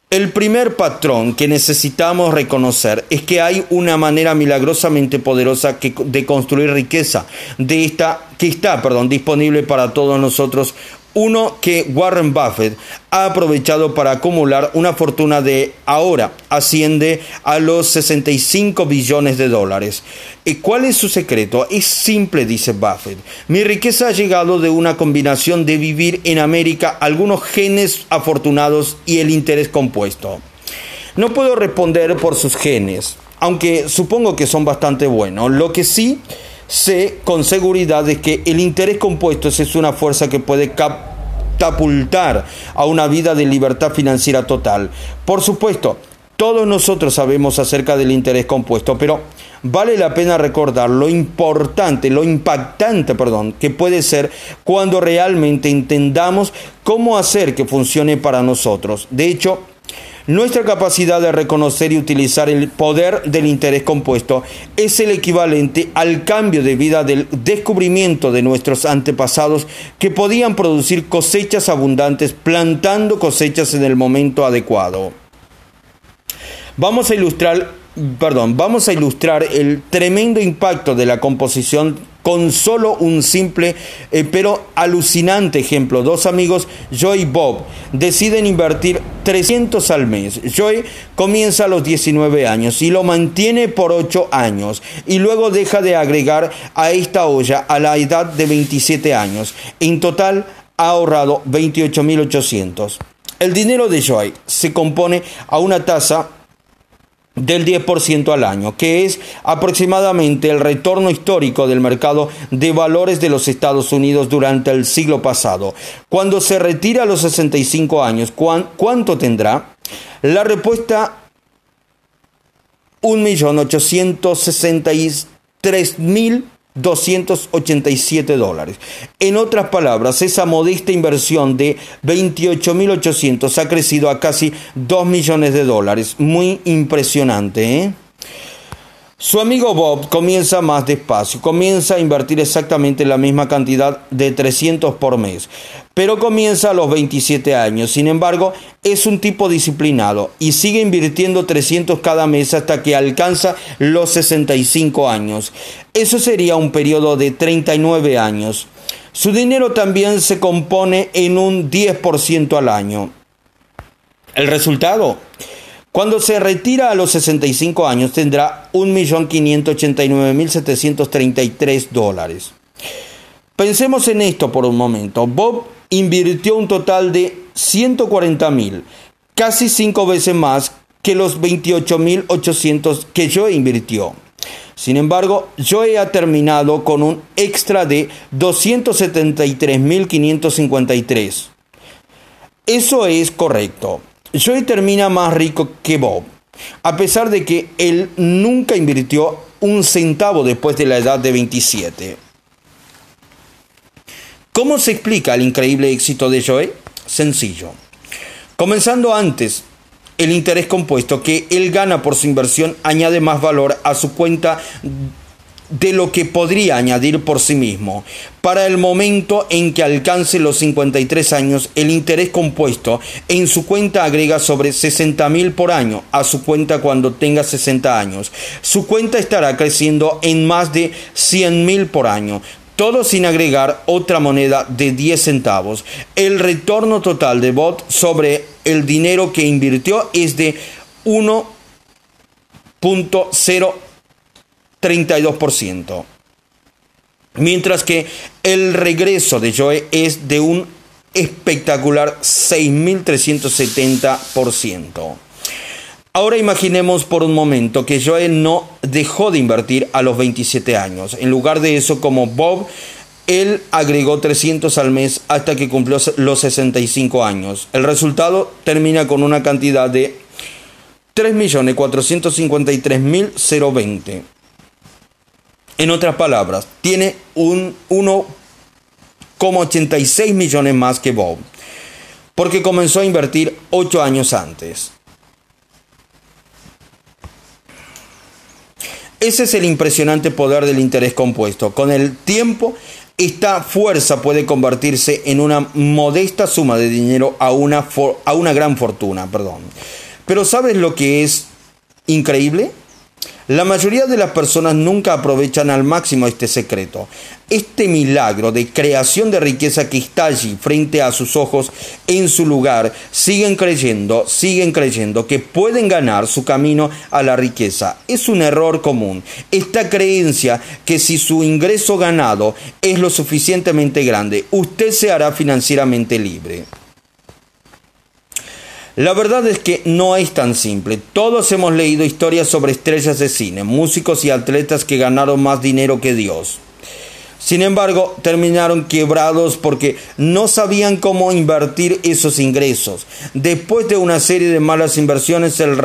El primer patrón que necesitamos reconocer es que hay una manera milagrosamente poderosa de construir riqueza, de esta, que está perdón, disponible para todos nosotros uno que Warren Buffett ha aprovechado para acumular una fortuna de ahora asciende a los 65 billones de dólares. ¿Y cuál es su secreto? Es simple, dice Buffett. Mi riqueza ha llegado de una combinación de vivir en América, algunos genes afortunados y el interés compuesto. No puedo responder por sus genes, aunque supongo que son bastante buenos. Lo que sí sé con seguridad de que el interés compuesto es una fuerza que puede catapultar a una vida de libertad financiera total. Por supuesto, todos nosotros sabemos acerca del interés compuesto, pero vale la pena recordar lo importante, lo impactante, perdón, que puede ser cuando realmente entendamos cómo hacer que funcione para nosotros. De hecho, nuestra capacidad de reconocer y utilizar el poder del interés compuesto es el equivalente al cambio de vida del descubrimiento de nuestros antepasados que podían producir cosechas abundantes plantando cosechas en el momento adecuado. Vamos a ilustrar, perdón, vamos a ilustrar el tremendo impacto de la composición con solo un simple eh, pero alucinante ejemplo. Dos amigos, Joy y Bob, deciden invertir 300 al mes. Joy comienza a los 19 años y lo mantiene por 8 años y luego deja de agregar a esta olla a la edad de 27 años. En total ha ahorrado 28.800. El dinero de Joy se compone a una tasa del 10% al año, que es aproximadamente el retorno histórico del mercado de valores de los Estados Unidos durante el siglo pasado. Cuando se retira a los 65 años, ¿cuánto tendrá? La respuesta 1.863.000 287 dólares. En otras palabras, esa modesta inversión de 28.800 ha crecido a casi 2 millones de dólares. Muy impresionante. ¿eh? Su amigo Bob comienza más despacio, comienza a invertir exactamente la misma cantidad de 300 por mes, pero comienza a los 27 años. Sin embargo, es un tipo disciplinado y sigue invirtiendo 300 cada mes hasta que alcanza los 65 años. Eso sería un periodo de 39 años. Su dinero también se compone en un 10% al año. El resultado cuando se retira a los 65 años tendrá 1.589.733 dólares. Pensemos en esto por un momento. Bob invirtió un total de 140.000, casi cinco veces más que los 28.800 que Joe invirtió. Sin embargo, Joe ha terminado con un extra de 273.553. Eso es correcto. Joey termina más rico que Bob, a pesar de que él nunca invirtió un centavo después de la edad de 27. ¿Cómo se explica el increíble éxito de Joey? Sencillo. Comenzando antes, el interés compuesto que él gana por su inversión añade más valor a su cuenta de lo que podría añadir por sí mismo. Para el momento en que alcance los 53 años, el interés compuesto en su cuenta agrega sobre 60 mil por año a su cuenta cuando tenga 60 años. Su cuenta estará creciendo en más de 100 mil por año. Todo sin agregar otra moneda de 10 centavos. El retorno total de Bot sobre el dinero que invirtió es de 1.0 32%. Mientras que el regreso de Joe es de un espectacular 6.370%. Ahora imaginemos por un momento que Joe no dejó de invertir a los 27 años. En lugar de eso, como Bob, él agregó 300 al mes hasta que cumplió los 65 años. El resultado termina con una cantidad de 3.453.020. En otras palabras, tiene un 1,86 millones más que Bob, porque comenzó a invertir 8 años antes. Ese es el impresionante poder del interés compuesto. Con el tiempo, esta fuerza puede convertirse en una modesta suma de dinero a una, a una gran fortuna. Perdón. Pero ¿sabes lo que es increíble? La mayoría de las personas nunca aprovechan al máximo este secreto. Este milagro de creación de riqueza que está allí frente a sus ojos en su lugar, siguen creyendo, siguen creyendo que pueden ganar su camino a la riqueza. Es un error común. Esta creencia que si su ingreso ganado es lo suficientemente grande, usted se hará financieramente libre. La verdad es que no es tan simple. Todos hemos leído historias sobre estrellas de cine, músicos y atletas que ganaron más dinero que Dios. Sin embargo, terminaron quebrados porque no sabían cómo invertir esos ingresos. Después de una serie de malas inversiones, el,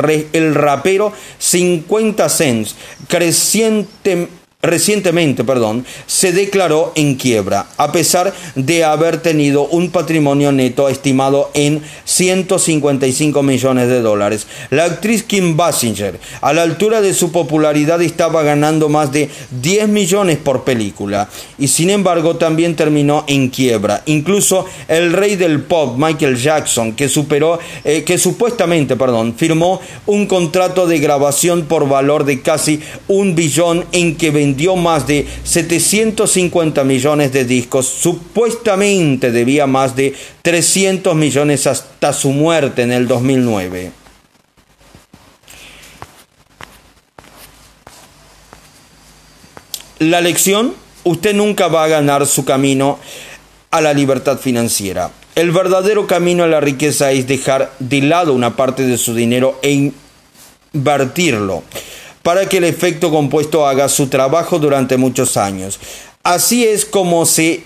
rapero 50 Cents, creciente recientemente, perdón, se declaró en quiebra, a pesar de haber tenido un patrimonio neto estimado en 155 millones de dólares. La actriz Kim Basinger, a la altura de su popularidad, estaba ganando más de 10 millones por película y sin embargo también terminó en quiebra. Incluso el rey del pop, Michael Jackson, que superó, eh, que supuestamente, perdón, firmó un contrato de grabación por valor de casi un billón en que vendió dio más de 750 millones de discos, supuestamente debía más de 300 millones hasta su muerte en el 2009. La lección, usted nunca va a ganar su camino a la libertad financiera. El verdadero camino a la riqueza es dejar de lado una parte de su dinero e invertirlo para que el efecto compuesto haga su trabajo durante muchos años. Así es como se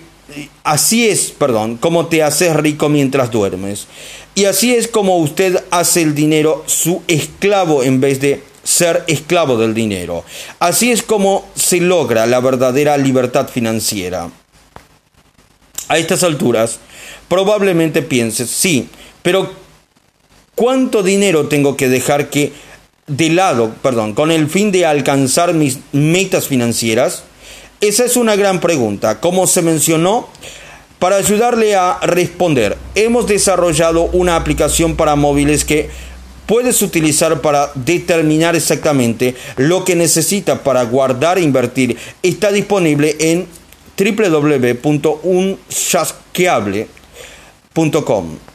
así es, perdón, como te haces rico mientras duermes. Y así es como usted hace el dinero su esclavo en vez de ser esclavo del dinero. Así es como se logra la verdadera libertad financiera. A estas alturas, probablemente pienses, sí, pero ¿cuánto dinero tengo que dejar que de lado, perdón, con el fin de alcanzar mis metas financieras? Esa es una gran pregunta. Como se mencionó, para ayudarle a responder, hemos desarrollado una aplicación para móviles que puedes utilizar para determinar exactamente lo que necesita para guardar e invertir. Está disponible en www.unchasqueable.com.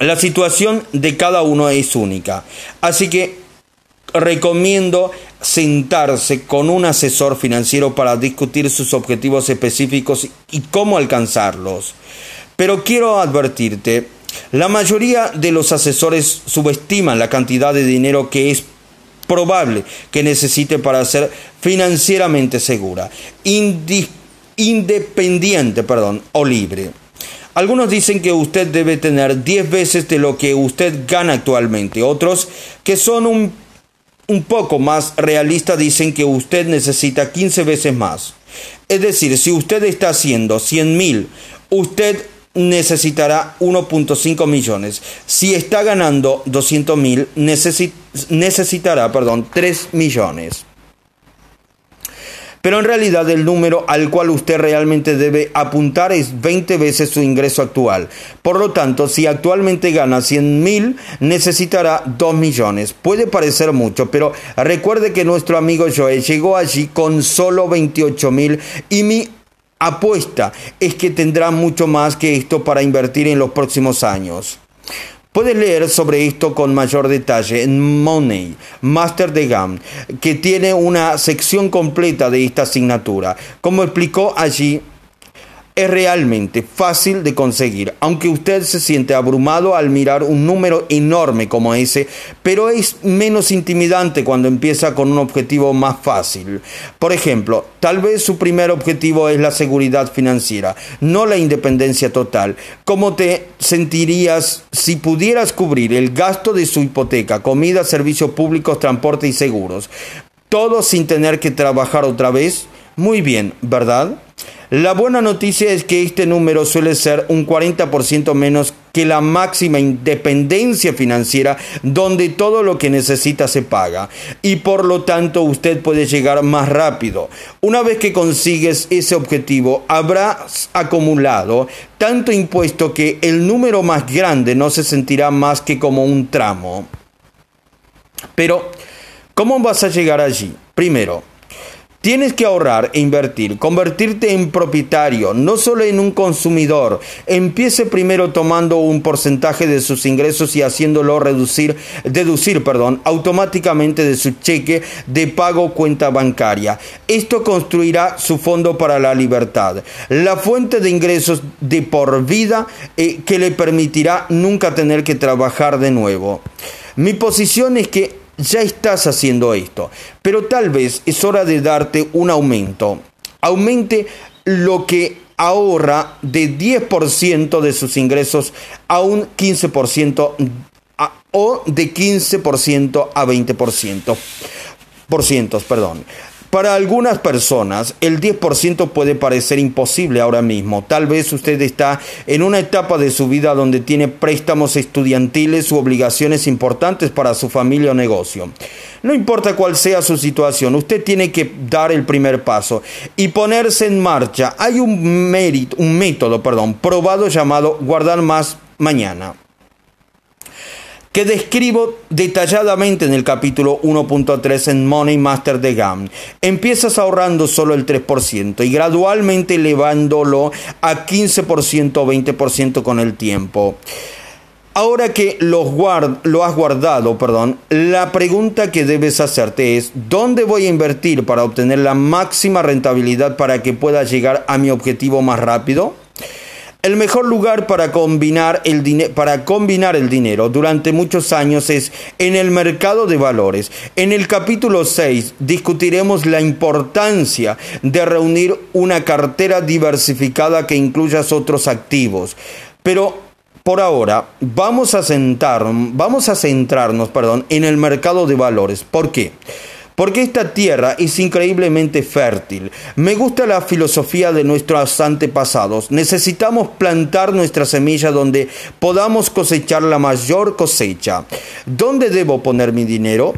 La situación de cada uno es única, así que recomiendo sentarse con un asesor financiero para discutir sus objetivos específicos y cómo alcanzarlos. Pero quiero advertirte, la mayoría de los asesores subestiman la cantidad de dinero que es probable que necesite para ser financieramente segura, independiente perdón, o libre. Algunos dicen que usted debe tener 10 veces de lo que usted gana actualmente. Otros que son un, un poco más realistas dicen que usted necesita 15 veces más. Es decir, si usted está haciendo 100 mil, usted necesitará 1.5 millones. Si está ganando 200 mil, necesitará perdón, 3 millones. Pero en realidad el número al cual usted realmente debe apuntar es 20 veces su ingreso actual. Por lo tanto, si actualmente gana 100 mil, necesitará 2 millones. Puede parecer mucho, pero recuerde que nuestro amigo Joe llegó allí con solo 28 mil y mi apuesta es que tendrá mucho más que esto para invertir en los próximos años. Puedes leer sobre esto con mayor detalle en Money, Master de GAM, que tiene una sección completa de esta asignatura. Como explicó allí es realmente fácil de conseguir, aunque usted se siente abrumado al mirar un número enorme como ese, pero es menos intimidante cuando empieza con un objetivo más fácil. Por ejemplo, tal vez su primer objetivo es la seguridad financiera, no la independencia total. ¿Cómo te sentirías si pudieras cubrir el gasto de su hipoteca, comida, servicios públicos, transporte y seguros? Todo sin tener que trabajar otra vez. Muy bien, ¿verdad? La buena noticia es que este número suele ser un 40% menos que la máxima independencia financiera donde todo lo que necesita se paga y por lo tanto usted puede llegar más rápido. Una vez que consigues ese objetivo habrás acumulado tanto impuesto que el número más grande no se sentirá más que como un tramo. Pero, ¿cómo vas a llegar allí? Primero, Tienes que ahorrar e invertir, convertirte en propietario, no solo en un consumidor. Empiece primero tomando un porcentaje de sus ingresos y haciéndolo reducir, deducir perdón, automáticamente de su cheque de pago cuenta bancaria. Esto construirá su fondo para la libertad, la fuente de ingresos de por vida eh, que le permitirá nunca tener que trabajar de nuevo. Mi posición es que ya estás haciendo esto, pero tal vez es hora de darte un aumento. Aumente lo que ahorra de 10% de sus ingresos a un 15% o de 15% a 20%. Por cientos, perdón. Para algunas personas, el 10% puede parecer imposible ahora mismo. Tal vez usted está en una etapa de su vida donde tiene préstamos estudiantiles u obligaciones importantes para su familia o negocio. No importa cuál sea su situación, usted tiene que dar el primer paso y ponerse en marcha. Hay un mérito, un método, perdón, probado llamado guardar más mañana que describo detalladamente en el capítulo 1.3 en Money Master de GAM. Empiezas ahorrando solo el 3% y gradualmente elevándolo a 15% o 20% con el tiempo. Ahora que lo, lo has guardado, perdón, la pregunta que debes hacerte es, ¿dónde voy a invertir para obtener la máxima rentabilidad para que pueda llegar a mi objetivo más rápido? El mejor lugar para combinar, el para combinar el dinero durante muchos años es en el mercado de valores. En el capítulo 6 discutiremos la importancia de reunir una cartera diversificada que incluya otros activos. Pero por ahora vamos a, vamos a centrarnos perdón, en el mercado de valores. ¿Por qué? Porque esta tierra es increíblemente fértil. Me gusta la filosofía de nuestros antepasados. Necesitamos plantar nuestra semilla donde podamos cosechar la mayor cosecha. ¿Dónde debo poner mi dinero?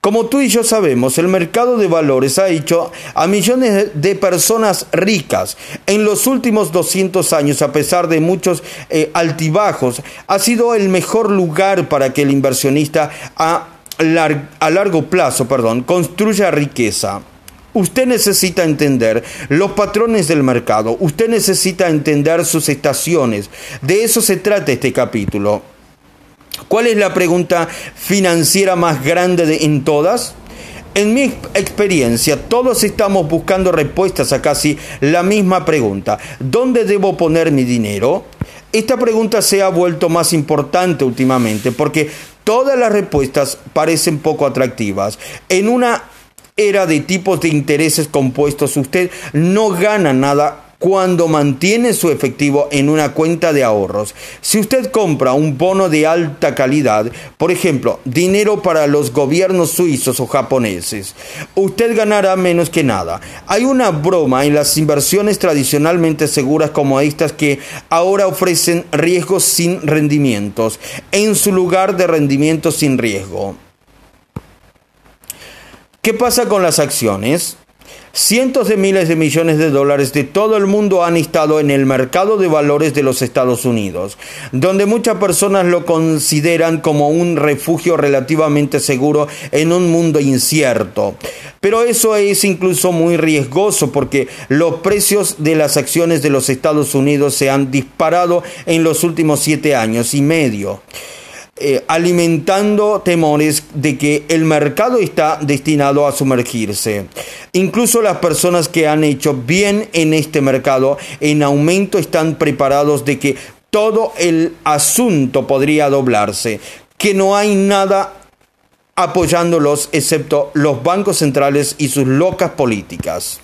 Como tú y yo sabemos, el mercado de valores ha hecho a millones de personas ricas. En los últimos 200 años, a pesar de muchos eh, altibajos, ha sido el mejor lugar para que el inversionista ha a largo plazo, perdón, construya riqueza. Usted necesita entender los patrones del mercado, usted necesita entender sus estaciones. De eso se trata este capítulo. ¿Cuál es la pregunta financiera más grande de, en todas? En mi experiencia, todos estamos buscando respuestas a casi la misma pregunta. ¿Dónde debo poner mi dinero? Esta pregunta se ha vuelto más importante últimamente porque Todas las respuestas parecen poco atractivas. En una era de tipos de intereses compuestos, usted no gana nada cuando mantiene su efectivo en una cuenta de ahorros. Si usted compra un bono de alta calidad, por ejemplo, dinero para los gobiernos suizos o japoneses, usted ganará menos que nada. Hay una broma en las inversiones tradicionalmente seguras como estas que ahora ofrecen riesgos sin rendimientos, en su lugar de rendimientos sin riesgo. ¿Qué pasa con las acciones? Cientos de miles de millones de dólares de todo el mundo han estado en el mercado de valores de los Estados Unidos, donde muchas personas lo consideran como un refugio relativamente seguro en un mundo incierto. Pero eso es incluso muy riesgoso porque los precios de las acciones de los Estados Unidos se han disparado en los últimos siete años y medio. Eh, alimentando temores de que el mercado está destinado a sumergirse. Incluso las personas que han hecho bien en este mercado en aumento están preparados de que todo el asunto podría doblarse, que no hay nada apoyándolos excepto los bancos centrales y sus locas políticas.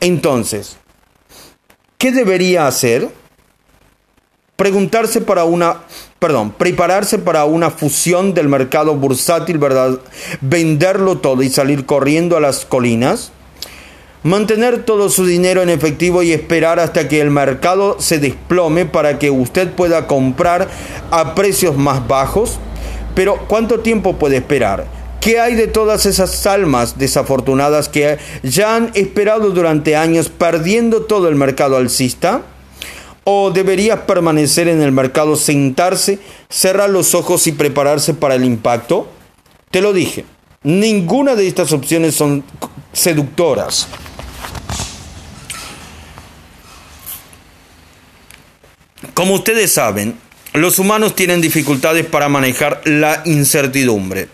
Entonces, ¿qué debería hacer? Preguntarse para una perdón, prepararse para una fusión del mercado bursátil, ¿verdad? Venderlo todo y salir corriendo a las colinas. mantener todo su dinero en efectivo y esperar hasta que el mercado se desplome para que usted pueda comprar a precios más bajos. Pero ¿cuánto tiempo puede esperar? ¿Qué hay de todas esas almas desafortunadas que ya han esperado durante años perdiendo todo el mercado alcista? ¿O debería permanecer en el mercado, sentarse, cerrar los ojos y prepararse para el impacto? Te lo dije, ninguna de estas opciones son seductoras. Como ustedes saben, los humanos tienen dificultades para manejar la incertidumbre.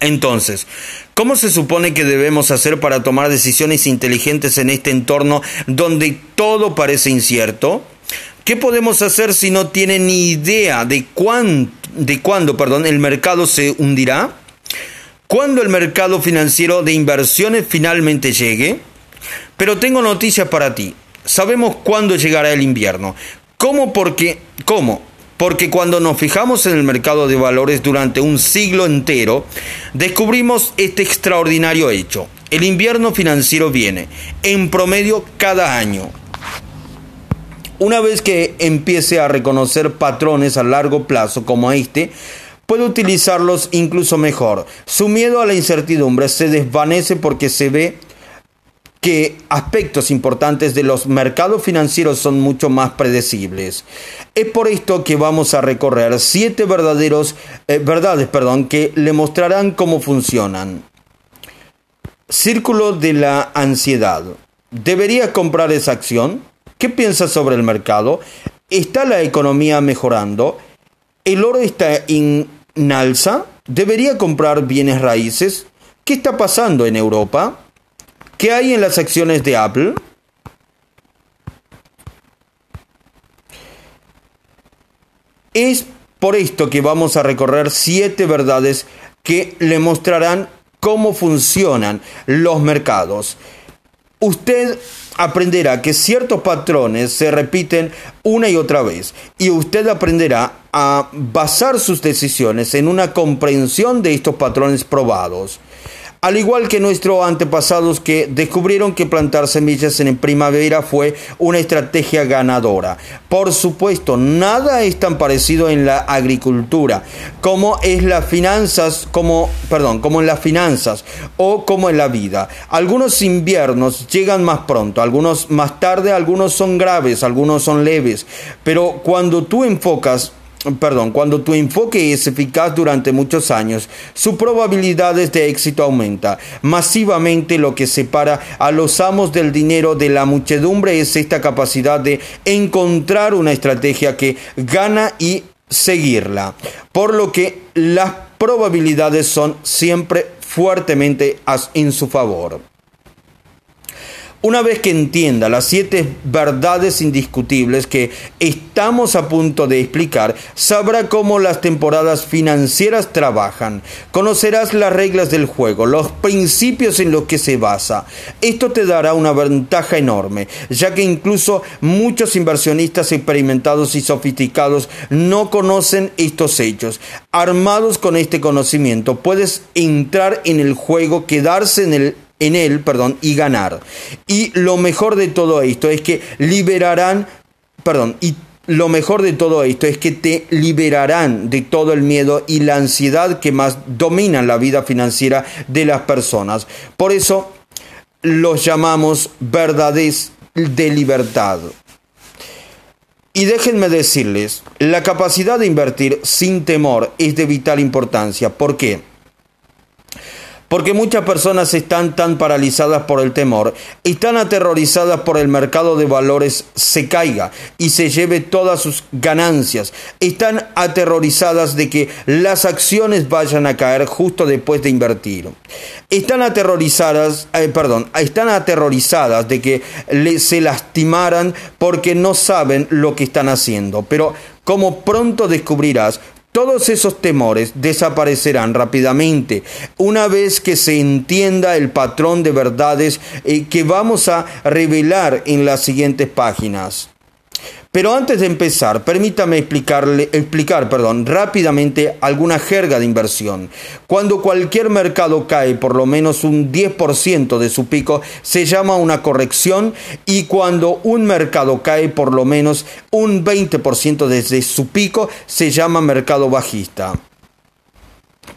Entonces, ¿cómo se supone que debemos hacer para tomar decisiones inteligentes en este entorno donde todo parece incierto? ¿Qué podemos hacer si no tiene ni idea de, de cuándo perdón, el mercado se hundirá? ¿Cuándo el mercado financiero de inversiones finalmente llegue? Pero tengo noticias para ti. Sabemos cuándo llegará el invierno. ¿Cómo? Porque, ¿cómo? Porque cuando nos fijamos en el mercado de valores durante un siglo entero, descubrimos este extraordinario hecho. El invierno financiero viene, en promedio, cada año. Una vez que empiece a reconocer patrones a largo plazo como este, puede utilizarlos incluso mejor. Su miedo a la incertidumbre se desvanece porque se ve que aspectos importantes de los mercados financieros son mucho más predecibles. Es por esto que vamos a recorrer siete verdaderos, eh, verdades perdón, que le mostrarán cómo funcionan. Círculo de la ansiedad. ¿Debería comprar esa acción? ¿Qué piensas sobre el mercado? ¿Está la economía mejorando? ¿El oro está en alza? ¿Debería comprar bienes raíces? ¿Qué está pasando en Europa? ¿Qué hay en las acciones de Apple? Es por esto que vamos a recorrer siete verdades que le mostrarán cómo funcionan los mercados. Usted aprenderá que ciertos patrones se repiten una y otra vez y usted aprenderá a basar sus decisiones en una comprensión de estos patrones probados. Al igual que nuestros antepasados que descubrieron que plantar semillas en primavera fue una estrategia ganadora. Por supuesto, nada es tan parecido en la agricultura como es las finanzas, como, perdón, como en las finanzas o como en la vida. Algunos inviernos llegan más pronto, algunos más tarde, algunos son graves, algunos son leves, pero cuando tú enfocas perdón, cuando tu enfoque es eficaz durante muchos años, su probabilidad de éxito aumenta. Masivamente lo que separa a los amos del dinero de la muchedumbre es esta capacidad de encontrar una estrategia que gana y seguirla. Por lo que las probabilidades son siempre fuertemente en su favor. Una vez que entienda las siete verdades indiscutibles que estamos a punto de explicar, sabrá cómo las temporadas financieras trabajan. Conocerás las reglas del juego, los principios en los que se basa. Esto te dará una ventaja enorme, ya que incluso muchos inversionistas experimentados y sofisticados no conocen estos hechos. Armados con este conocimiento, puedes entrar en el juego, quedarse en el en él, perdón, y ganar. Y lo mejor de todo esto es que liberarán, perdón, y lo mejor de todo esto es que te liberarán de todo el miedo y la ansiedad que más dominan la vida financiera de las personas. Por eso los llamamos verdades de libertad. Y déjenme decirles, la capacidad de invertir sin temor es de vital importancia. ¿Por qué? Porque muchas personas están tan paralizadas por el temor y tan aterrorizadas por el mercado de valores se caiga y se lleve todas sus ganancias. Están aterrorizadas de que las acciones vayan a caer justo después de invertir. Están aterrorizadas, eh, perdón, están aterrorizadas de que se lastimaran porque no saben lo que están haciendo. Pero como pronto descubrirás, todos esos temores desaparecerán rápidamente una vez que se entienda el patrón de verdades eh, que vamos a revelar en las siguientes páginas. Pero antes de empezar, permítame explicarle, explicar perdón, rápidamente alguna jerga de inversión. Cuando cualquier mercado cae por lo menos un 10% de su pico, se llama una corrección y cuando un mercado cae por lo menos un 20% desde su pico, se llama mercado bajista.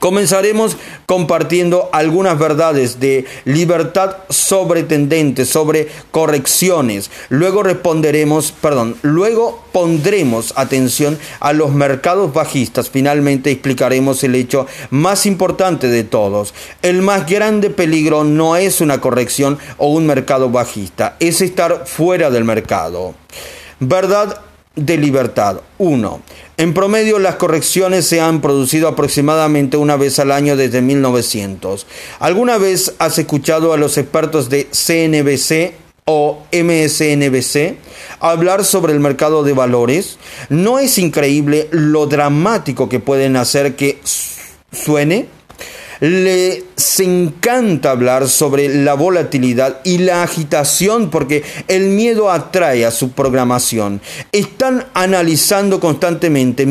Comenzaremos compartiendo algunas verdades de libertad sobre tendentes, sobre correcciones. Luego responderemos, perdón, luego pondremos atención a los mercados bajistas. Finalmente explicaremos el hecho más importante de todos. El más grande peligro no es una corrección o un mercado bajista, es estar fuera del mercado. Verdad de libertad. 1. En promedio, las correcciones se han producido aproximadamente una vez al año desde 1900. ¿Alguna vez has escuchado a los expertos de CNBC o MSNBC hablar sobre el mercado de valores? ¿No es increíble lo dramático que pueden hacer que suene? Les encanta hablar sobre la volatilidad y la agitación porque el miedo atrae a su programación. Están analizando constantemente